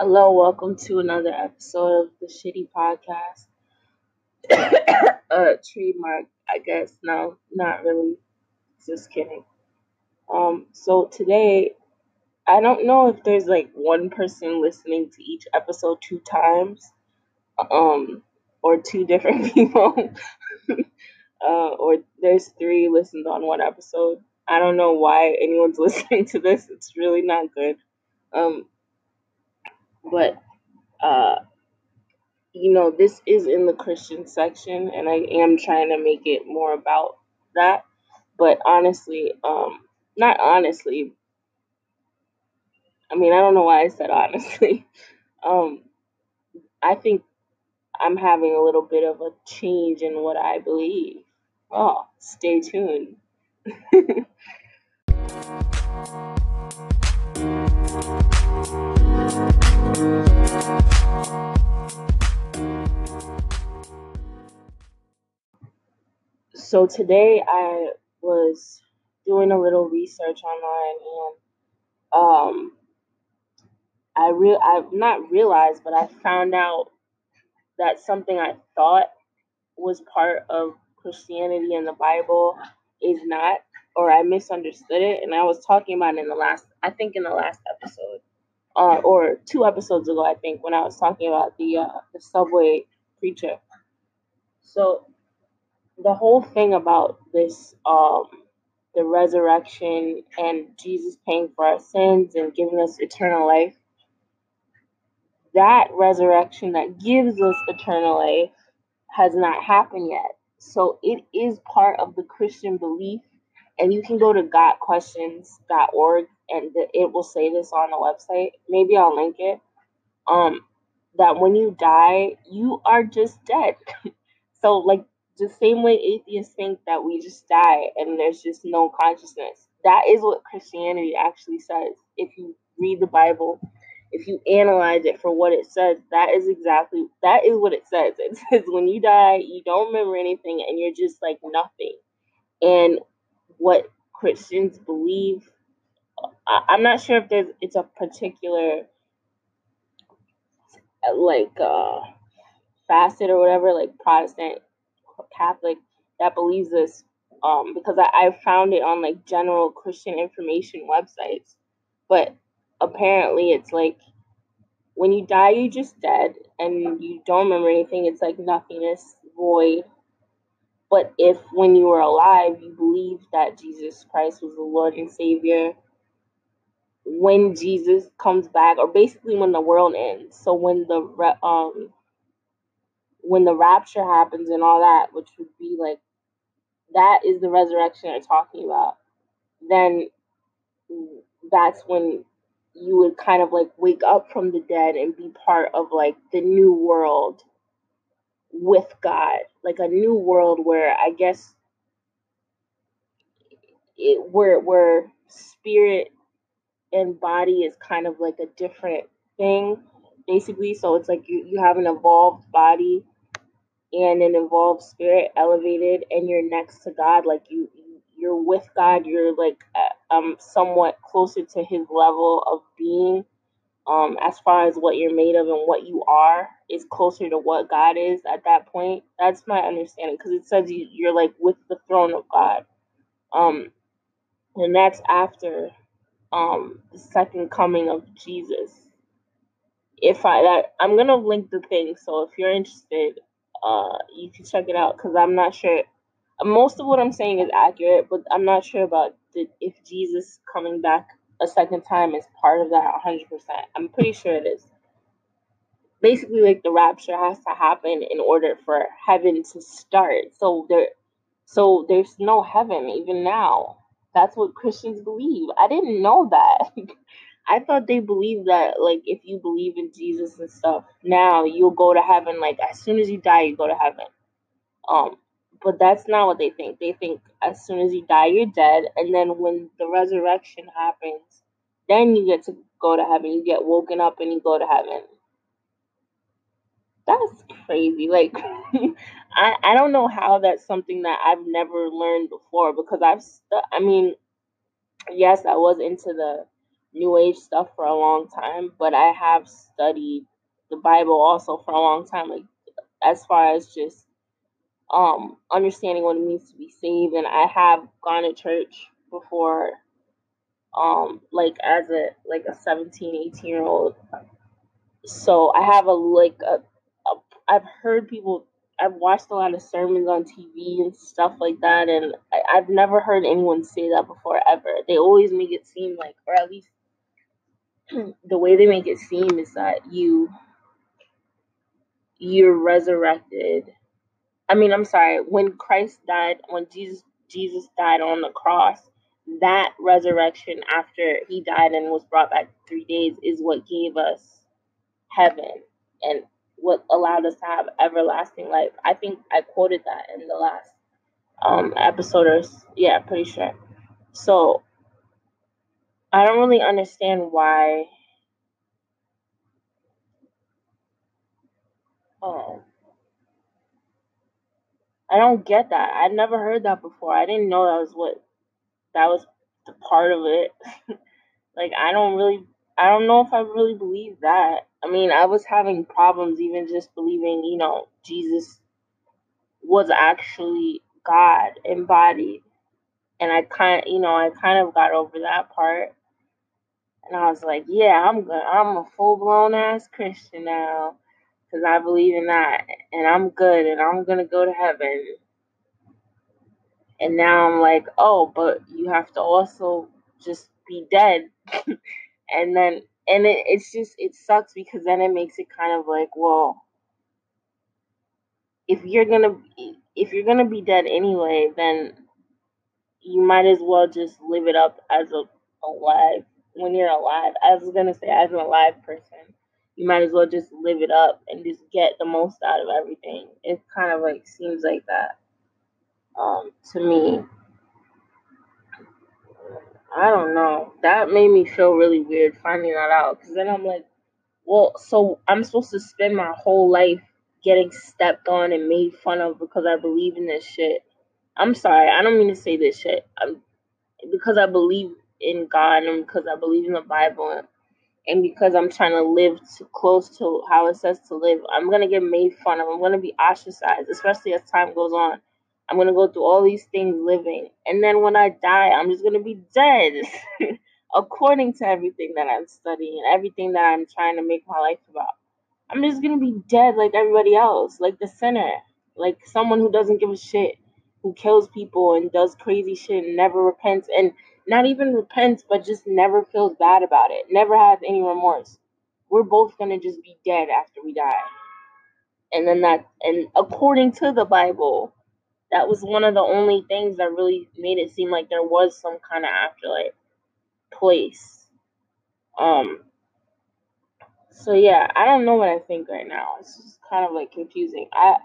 Hello, welcome to another episode of the Shitty Podcast. uh, trademark, I guess. No, not really. Just kidding. Um, so today, I don't know if there's like one person listening to each episode two times, um, or two different people, uh, or there's three listens on one episode. I don't know why anyone's listening to this. It's really not good. Um, but uh, you know, this is in the Christian section, and I am trying to make it more about that. But honestly, um, not honestly. I mean, I don't know why I said honestly. Um, I think I'm having a little bit of a change in what I believe. Oh, stay tuned. so today I was doing a little research online and um I real I've not realized but I found out that something I thought was part of Christianity and the Bible is not or I misunderstood it and I was talking about it in the last I think in the last episode uh, or two episodes ago I think when I was talking about the uh, the subway preacher. So the whole thing about this um the resurrection and Jesus paying for our sins and giving us eternal life that resurrection that gives us eternal life has not happened yet. So it is part of the Christian belief and you can go to gotquestions.org and it will say this on the website maybe I'll link it um that when you die you are just dead so like the same way atheists think that we just die and there's just no consciousness. That is what Christianity actually says. If you read the Bible, if you analyze it for what it says, that is exactly that is what it says. It says when you die, you don't remember anything and you're just like nothing. And what Christians believe, I, I'm not sure if there's it's a particular like uh facet or whatever, like Protestant Catholic that believes this um, because I, I found it on like general Christian information websites. But apparently, it's like when you die, you're just dead and you don't remember anything. It's like nothingness, void. But if when you were alive, you believe that Jesus Christ was the Lord and Savior, when Jesus comes back, or basically when the world ends, so when the um when the rapture happens and all that, which would be like that is the resurrection they're talking about, then that's when you would kind of like wake up from the dead and be part of like the new world with God, like a new world where I guess it where where spirit and body is kind of like a different thing basically. So it's like you, you have an evolved body and an evolved spirit elevated and you're next to god. Like you you're with god. You're like um somewhat closer to his level of being. Um as far as what you're made of and what you are is closer to what god is at that point. That's my understanding because it says you, you're like with the throne of god. Um and that's after um the second coming of jesus if i that i'm gonna link the thing so if you're interested uh, you can check it out because I'm not sure. Most of what I'm saying is accurate, but I'm not sure about the, if Jesus coming back a second time is part of that 100%. I'm pretty sure it is. Basically, like the rapture has to happen in order for heaven to start. So there, so there's no heaven even now. That's what Christians believe. I didn't know that. I thought they believed that like if you believe in Jesus and stuff, now you'll go to heaven. Like as soon as you die, you go to heaven. Um, but that's not what they think. They think as soon as you die, you're dead, and then when the resurrection happens, then you get to go to heaven. You get woken up and you go to heaven. That's crazy. Like I I don't know how that's something that I've never learned before because I've I mean, yes, I was into the New Age stuff for a long time, but I have studied the Bible also for a long time, like as far as just um understanding what it means to be saved and I have gone to church before um like as a like a 17 18 year old so I have a like a I've heard people I've watched a lot of sermons on TV and stuff like that and I, I've never heard anyone say that before ever. They always make it seem like or at least the way they make it seem is that you you're resurrected. I mean, I'm sorry, when Christ died, when Jesus Jesus died on the cross, that resurrection after he died and was brought back 3 days is what gave us heaven and what allowed us to have everlasting life. I think I quoted that in the last um episode or yeah, pretty sure. So, I don't really understand why um I don't get that. I'd never heard that before. I didn't know that was what that was the part of it. like I don't really I don't know if I really believe that. I mean, I was having problems even just believing, you know, Jesus was actually God embodied. And I kind you know, I kind of got over that part. And I was like, yeah, I'm good. I'm a full blown ass Christian now because I believe in that and I'm good and I'm going to go to heaven. And now I'm like, oh, but you have to also just be dead. and then, and it, it's just, it sucks because then it makes it kind of like, well, if you're to, if you're to be dead anyway, then you might as well just live it up as a alive when you're alive. I was to say, as an alive person you might as well just live it up and just get the most out of everything. It kind of like seems like that um, to me. I don't know. That made me feel really weird finding that out because then I'm like, well, so I'm supposed to spend my whole life getting stepped on and made fun of because I believe in this shit. I'm sorry, I don't mean to say this shit. I'm because I believe in God and because I believe in the Bible and and because I'm trying to live too close to how it says to live, I'm gonna get made fun of. I'm gonna be ostracized, especially as time goes on. I'm gonna go through all these things living, and then when I die, I'm just gonna be dead, according to everything that I'm studying everything that I'm trying to make my life about. I'm just gonna be dead like everybody else, like the sinner, like someone who doesn't give a shit, who kills people and does crazy shit and never repents and not even repents, but just never feels bad about it, never has any remorse. We're both gonna just be dead after we die. And then that, and according to the Bible, that was one of the only things that really made it seem like there was some kind of afterlife place. Um, so yeah, I don't know what I think right now. It's just kind of like confusing. I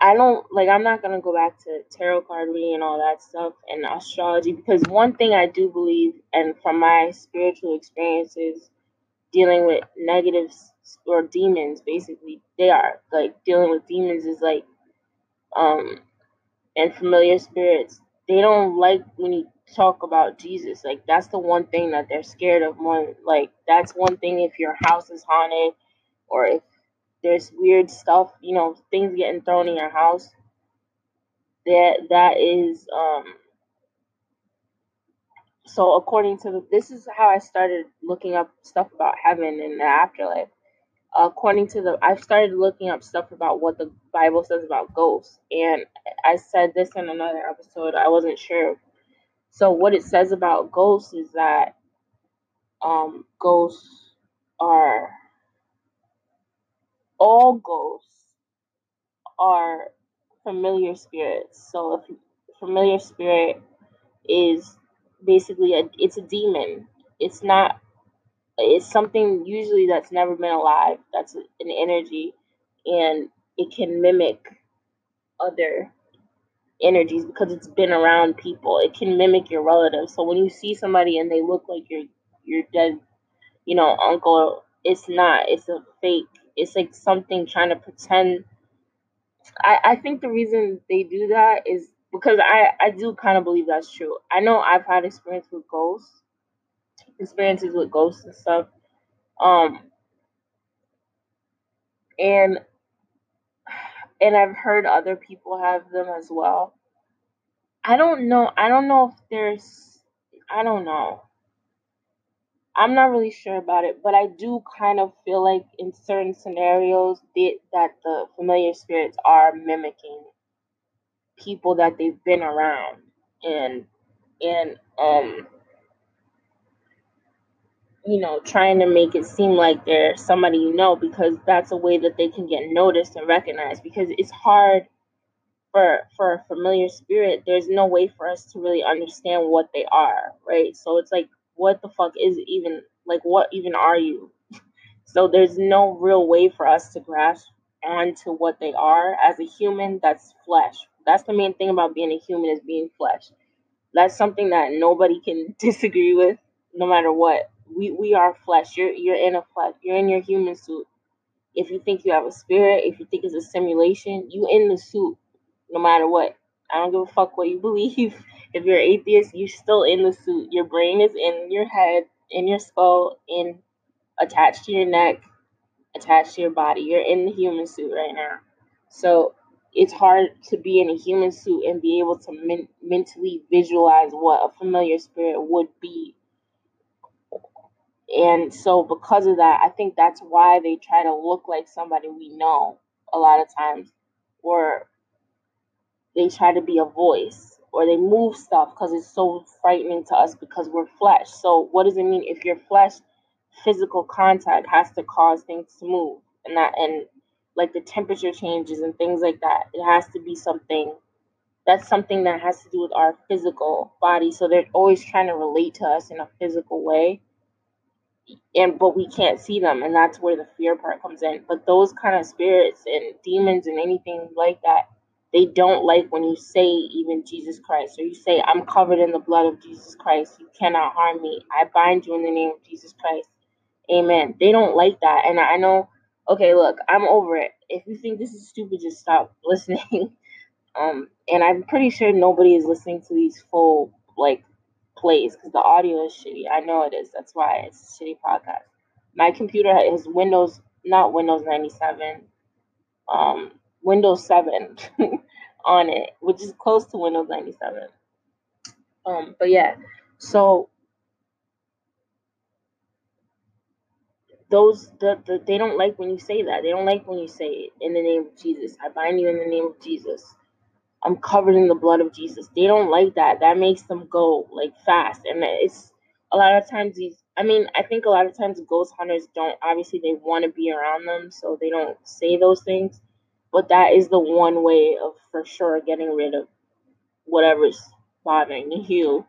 I don't like I'm not gonna go back to tarot card reading and all that stuff and astrology because one thing I do believe and from my spiritual experiences dealing with negatives or demons basically they are like dealing with demons is like um and familiar spirits they don't like when you talk about Jesus like that's the one thing that they're scared of more like that's one thing if your house is haunted or if there's weird stuff, you know, things getting thrown in your house. That that is um so according to the, this is how I started looking up stuff about heaven and the afterlife. According to the I've started looking up stuff about what the Bible says about ghosts and I said this in another episode. I wasn't sure. So what it says about ghosts is that um ghosts are all ghosts are familiar spirits. So if familiar spirit is basically a it's a demon. It's not it's something usually that's never been alive. That's an energy and it can mimic other energies because it's been around people. It can mimic your relatives. So when you see somebody and they look like your your dead, you know, uncle, it's not. It's a fake it's like something trying to pretend. I, I think the reason they do that is because I I do kind of believe that's true. I know I've had experience with ghosts, experiences with ghosts and stuff. Um, and and I've heard other people have them as well. I don't know. I don't know if there's. I don't know. I'm not really sure about it, but I do kind of feel like in certain scenarios that that the familiar spirits are mimicking people that they've been around and and um you know trying to make it seem like they're somebody you know because that's a way that they can get noticed and recognized because it's hard for for a familiar spirit. There's no way for us to really understand what they are right? So it's like what the fuck is even like what even are you? So there's no real way for us to grasp onto what they are. As a human that's flesh. That's the main thing about being a human is being flesh. That's something that nobody can disagree with no matter what we we are flesh you're you're in a flesh you're in your human suit if you think you have a spirit if you think it's a simulation you in the suit no matter what. I don't give a fuck what you believe. If you're atheist, you're still in the suit. Your brain is in your head, in your skull, in attached to your neck, attached to your body. You're in the human suit right now. So it's hard to be in a human suit and be able to men- mentally visualize what a familiar spirit would be. And so, because of that, I think that's why they try to look like somebody we know a lot of times, or they try to be a voice or they move stuff because it's so frightening to us because we're flesh. So what does it mean if your flesh physical contact has to cause things to move and that and like the temperature changes and things like that. It has to be something that's something that has to do with our physical body. So they're always trying to relate to us in a physical way. And but we can't see them and that's where the fear part comes in. But those kind of spirits and demons and anything like that they don't like when you say even Jesus Christ or you say, I'm covered in the blood of Jesus Christ. You cannot harm me. I bind you in the name of Jesus Christ. Amen. They don't like that. And I know, okay, look, I'm over it. If you think this is stupid, just stop listening. um, and I'm pretty sure nobody is listening to these full, like, plays because the audio is shitty. I know it is. That's why it's a shitty podcast. My computer has Windows, not Windows 97. Um, Windows 7 on it, which is close to Windows 97. Um, but yeah, so those the, the they don't like when you say that. They don't like when you say it in the name of Jesus. I bind you in the name of Jesus. I'm covered in the blood of Jesus. They don't like that. That makes them go like fast, and it's a lot of times these. I mean, I think a lot of times ghost hunters don't. Obviously, they want to be around them, so they don't say those things. But that is the one way of for sure getting rid of whatever's bothering you.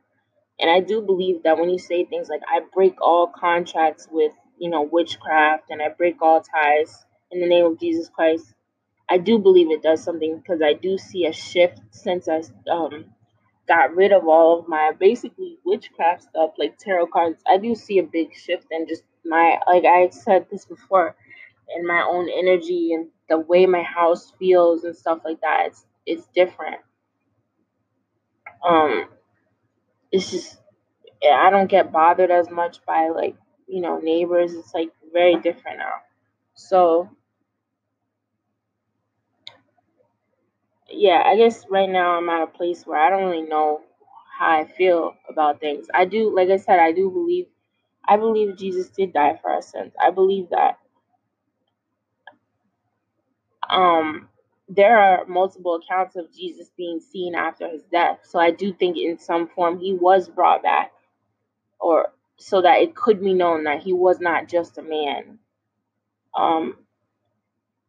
And I do believe that when you say things like I break all contracts with, you know, witchcraft and I break all ties in the name of Jesus Christ, I do believe it does something because I do see a shift since I um got rid of all of my basically witchcraft stuff like tarot cards. I do see a big shift in just my like I said this before in my own energy and the way my house feels and stuff like that. It's it's different. Um, it's just I don't get bothered as much by like you know neighbors. It's like very different now. So yeah, I guess right now I'm at a place where I don't really know how I feel about things. I do, like I said, I do believe, I believe Jesus did die for our sins. I believe that um, there are multiple accounts of Jesus being seen after his death. So I do think in some form he was brought back, or so that it could be known that he was not just a man. Um,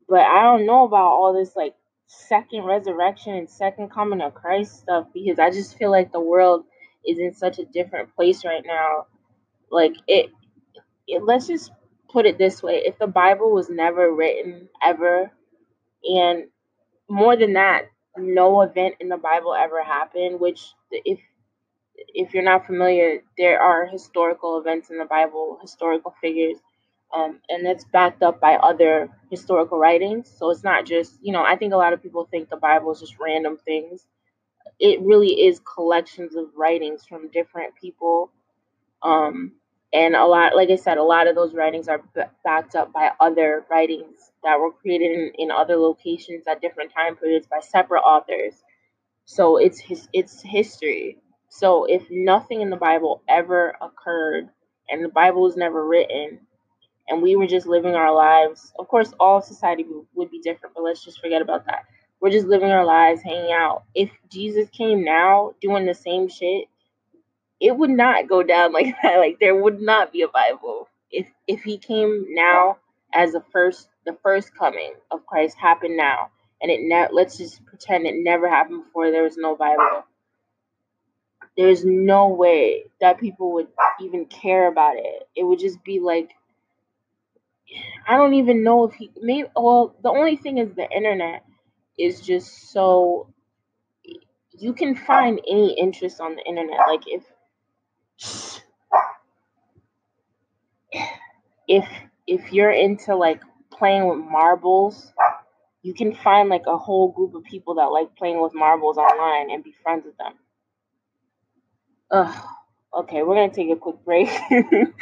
but I don't know about all this like second resurrection and second coming of Christ stuff because I just feel like the world is in such a different place right now. Like it, it let's just put it this way: if the Bible was never written ever and more than that, no event in the Bible ever happened, which if if you're not familiar, there are historical events in the Bible, historical figures, um, and it's backed up by other historical writings. So it's not just, you know, I think a lot of people think the Bible is just random things. it really is collections of writings from different people. Um, and a lot, like I said, a lot of those writings are b- backed up by other writings that were created in, in other locations at different time periods by separate authors. So it's his, it's history. So if nothing in the Bible ever occurred and the Bible was never written, and we were just living our lives, of course, all society would be different, but let's just forget about that. We're just living our lives, hanging out. If Jesus came now doing the same shit, it would not go down like that. Like there would not be a Bible. If if he came now as the first the first coming of Christ happened now and it ne- let's just pretend it never happened before there was no Bible. There's no way that people would even care about it. It would just be like I don't even know if he maybe well the only thing is the internet is just so you can find any interest on the internet. Like if if if you're into like playing with marbles, you can find like a whole group of people that like playing with marbles online and be friends with them. Ugh. Okay, we're gonna take a quick break.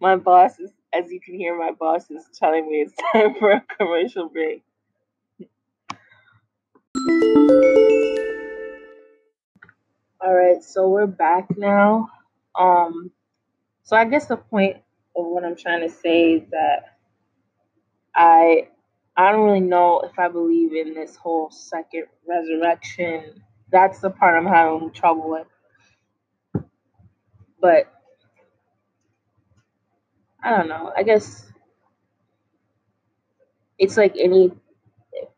my boss is, as you can hear, my boss is telling me it's time for a commercial break. All right, so we're back now. Um, so I guess the point of what I'm trying to say is that I I don't really know if I believe in this whole second resurrection. That's the part I'm having trouble with. But I don't know. I guess it's like any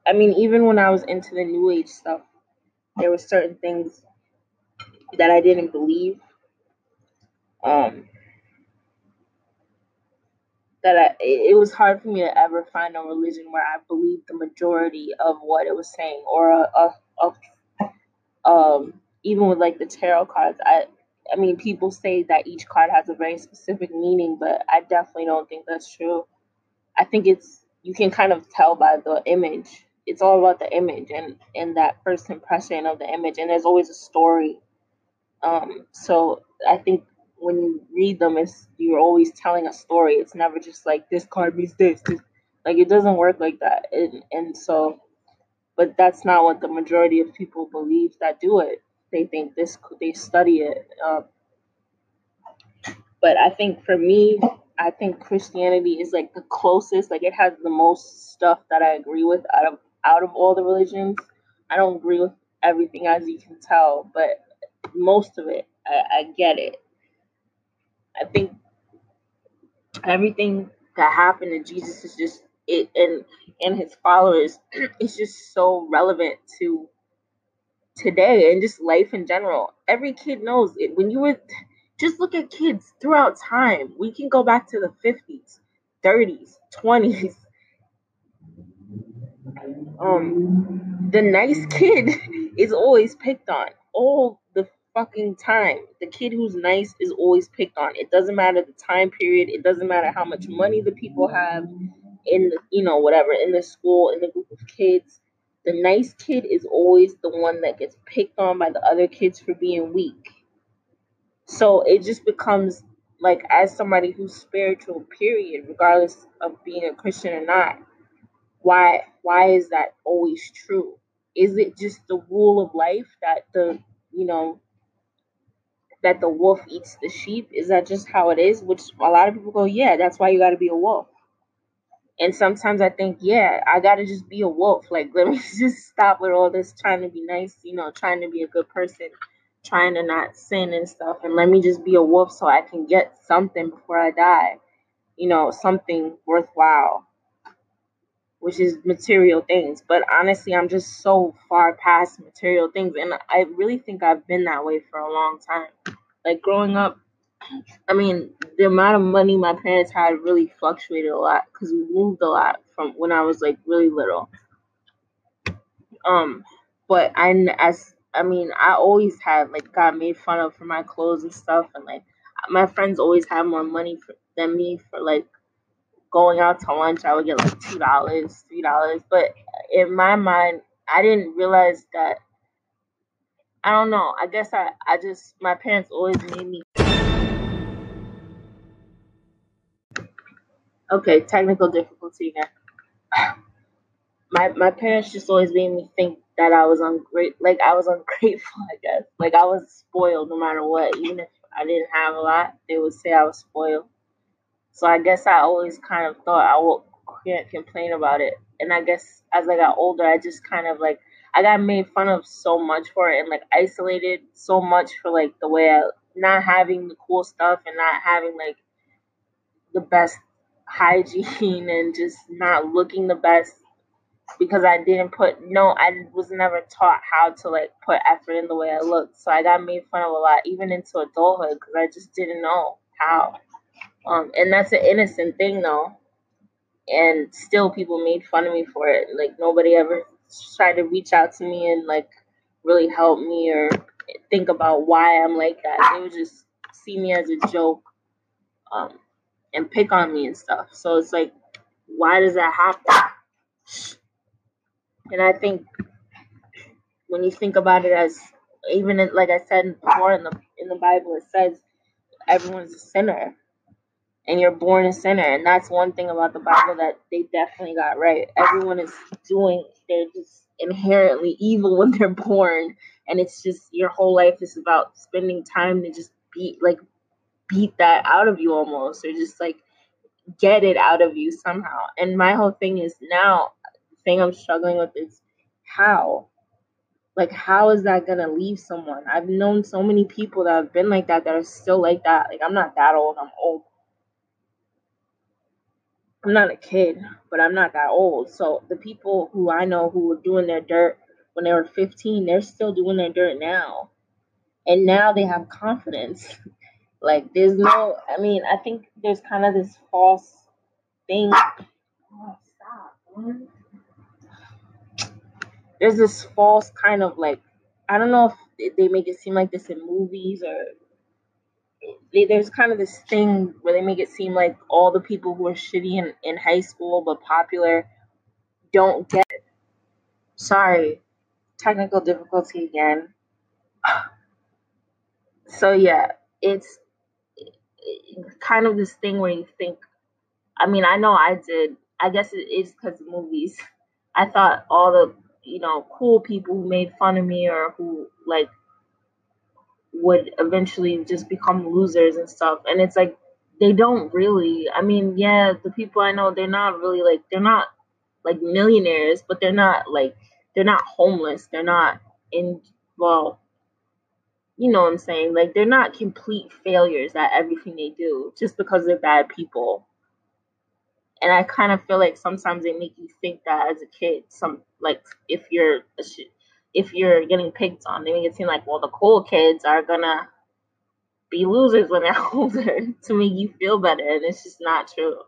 I mean, even when I was into the new age stuff, there were certain things that I didn't believe. Um, that I, it was hard for me to ever find a religion where I believed the majority of what it was saying, or a, a, a um, even with like the tarot cards. I, I mean, people say that each card has a very specific meaning, but I definitely don't think that's true. I think it's you can kind of tell by the image. It's all about the image and and that first impression of the image, and there's always a story um, so I think when you read them, it's you're always telling a story. It's never just like this card means this. this. Like it doesn't work like that. And and so, but that's not what the majority of people believe that do it. They think this. They study it. Um, but I think for me, I think Christianity is like the closest. Like it has the most stuff that I agree with out of out of all the religions. I don't agree with everything, as you can tell, but most of it. I, I get it. I think everything that happened to Jesus is just it and and his followers is just so relevant to today and just life in general. Every kid knows it. When you were just look at kids throughout time. We can go back to the 50s, 30s, 20s. Um the nice kid is always picked on all the fucking time. The kid who's nice is always picked on. It doesn't matter the time period. It doesn't matter how much money the people have in the, you know, whatever, in the school, in the group of kids. The nice kid is always the one that gets picked on by the other kids for being weak. So it just becomes like as somebody who's spiritual, period, regardless of being a Christian or not, why why is that always true? Is it just the rule of life that the you know that the wolf eats the sheep? Is that just how it is? Which a lot of people go, yeah, that's why you got to be a wolf. And sometimes I think, yeah, I got to just be a wolf. Like, let me just stop with all this trying to be nice, you know, trying to be a good person, trying to not sin and stuff. And let me just be a wolf so I can get something before I die, you know, something worthwhile, which is material things. But honestly, I'm just so far past material things. And I really think I've been that way for a long time. Like, growing up, I mean, the amount of money my parents had really fluctuated a lot because we moved a lot from when I was like really little. Um, but I, as I mean, I always had like got made fun of for my clothes and stuff, and like my friends always had more money for, than me for like going out to lunch. I would get like two dollars, three dollars, but in my mind, I didn't realize that I don't know. I guess I, I just my parents always made me Okay, technical difficulty again. My my parents just always made me think that I was ungrateful like I was ungrateful, I guess. Like I was spoiled no matter what. Even if I didn't have a lot, they would say I was spoiled. So I guess I always kind of thought I would can't complain about it. And I guess as I got older I just kind of like I got made fun of so much for it and like isolated so much for like the way I not having the cool stuff and not having like the best hygiene and just not looking the best because I didn't put no I was never taught how to like put effort in the way I looked. So I got made fun of a lot even into adulthood because I just didn't know how. Um, and that's an innocent thing though. And still people made fun of me for it. Like nobody ever tried to reach out to me and like really help me or think about why I'm like that. They would just see me as a joke um, and pick on me and stuff. So it's like, why does that happen? And I think when you think about it as even in, like I said before in the in the Bible, it says everyone's a sinner and you're born a sinner. And that's one thing about the Bible that they definitely got right. Everyone is doing, they're just inherently evil when they're born. And it's just your whole life is about spending time to just be like, beat that out of you almost, or just like get it out of you somehow. And my whole thing is now, the thing I'm struggling with is how. Like, how is that gonna leave someone? I've known so many people that have been like that that are still like that. Like, I'm not that old, I'm old I'm not a kid, but I'm not that old. So the people who I know who were doing their dirt when they were 15, they're still doing their dirt now. And now they have confidence. like there's no I mean, I think there's kind of this false thing. Oh, stop, There's this false kind of like I don't know if they make it seem like this in movies or there's kind of this thing where they make it seem like all the people who are shitty in, in high school but popular don't get it. Sorry, technical difficulty again. So yeah, it's kind of this thing where you think. I mean, I know I did. I guess it is because of movies. I thought all the you know cool people who made fun of me or who like would eventually just become losers and stuff. And it's like they don't really. I mean, yeah, the people I know, they're not really like they're not like millionaires, but they're not like they're not homeless. They're not in well, you know what I'm saying? Like they're not complete failures at everything they do just because they're bad people. And I kind of feel like sometimes they make you think that as a kid. Some like if you're if you're getting picked on. They make it seem like, well, the cool kids are gonna be losers when they're older to make you feel better, and it's just not true.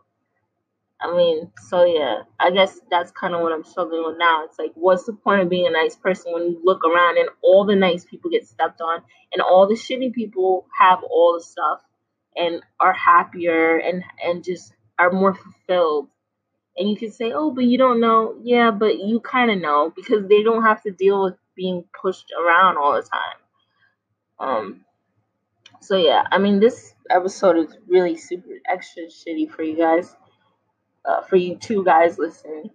I mean, so yeah, I guess that's kind of what I'm struggling with now. It's like, what's the point of being a nice person when you look around and all the nice people get stepped on, and all the shitty people have all the stuff and are happier and and just are more fulfilled and you can say, oh, but you don't know. Yeah, but you kind of know because they don't have to deal with being pushed around all the time. Um, so yeah, I mean, this episode is really super extra shitty for you guys, uh, for you two guys listening.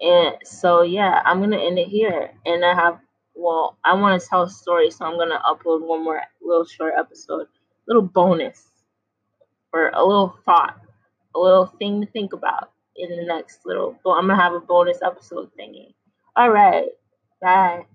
And so yeah, I'm gonna end it here. And I have, well, I want to tell a story, so I'm gonna upload one more little short episode, little bonus, or a little thought, a little thing to think about in the next little. Well, I'm gonna have a bonus episode thingy. All right, bye.